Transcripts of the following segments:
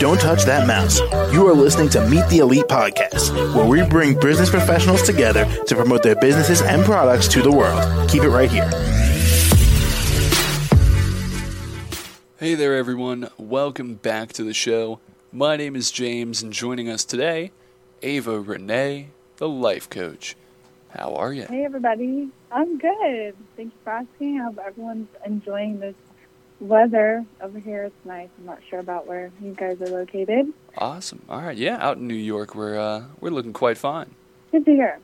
Don't touch that mouse. You are listening to Meet the Elite podcast, where we bring business professionals together to promote their businesses and products to the world. Keep it right here. Hey there, everyone. Welcome back to the show. My name is James, and joining us today, Ava Renae, the life coach. How are you? Hey, everybody. I'm good. Thank you for asking. I hope everyone's enjoying this weather over here. It's nice. I'm not sure about where you guys are located. Awesome. All right. Yeah, out in New York, we're uh, we're looking quite fine. Good to hear.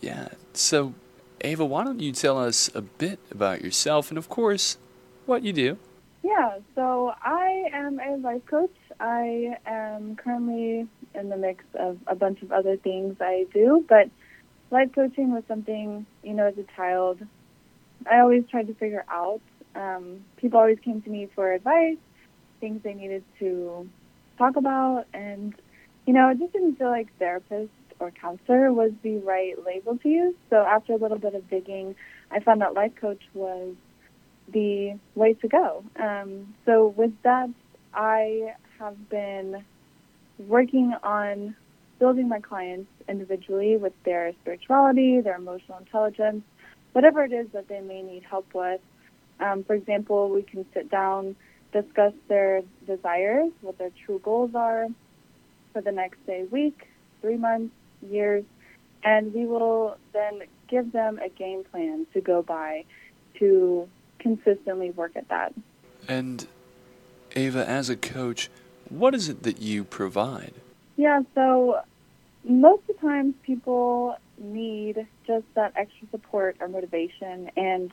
Yeah. So, Ava, why don't you tell us a bit about yourself and, of course, what you do? Yeah. So I am a life coach. I am currently in the mix of a bunch of other things I do, but life coaching was something you know as a child I always tried to figure out um, people always came to me for advice, things they needed to talk about, and you know, it just didn't feel like therapist or counselor was the right label to use. So after a little bit of digging, I found that life coach was the way to go. Um, so with that, I have been working on building my clients individually with their spirituality, their emotional intelligence, whatever it is that they may need help with, um, for example, we can sit down, discuss their desires, what their true goals are for the next, day, week, three months, years, and we will then give them a game plan to go by to consistently work at that. And Ava, as a coach, what is it that you provide? Yeah, so most of the times people need just that extra support or motivation and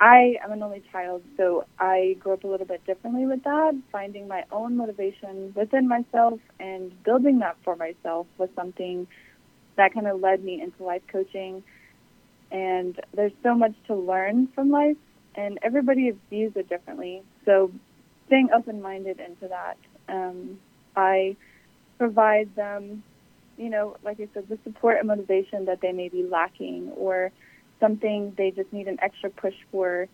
I am an only child, so I grew up a little bit differently with that. Finding my own motivation within myself and building that for myself was something that kind of led me into life coaching. And there's so much to learn from life, and everybody views it differently. So, staying open minded into that, um, I provide them, you know, like I said, the support and motivation that they may be lacking or something they just need an extra push for,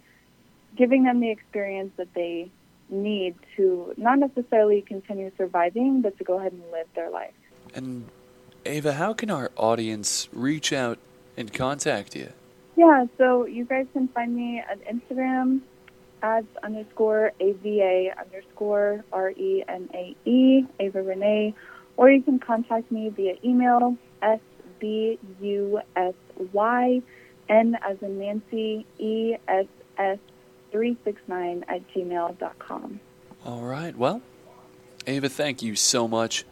giving them the experience that they need to not necessarily continue surviving, but to go ahead and live their life. And Ava, how can our audience reach out and contact you? Yeah, so you guys can find me on Instagram ads underscore AVA underscore R E N A E, Ava Renae, or you can contact me via email, S B U S Y N as in Nancy, E S S 369 at gmail.com. All right. Well, Ava, thank you so much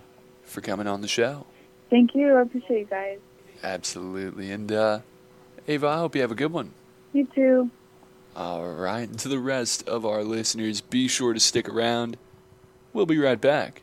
for coming on the show. Thank you. I appreciate you guys. Absolutely. And, uh, Ava, I hope you have a good one. You too. All right. And to the rest of our listeners, be sure to stick around. We'll be right back.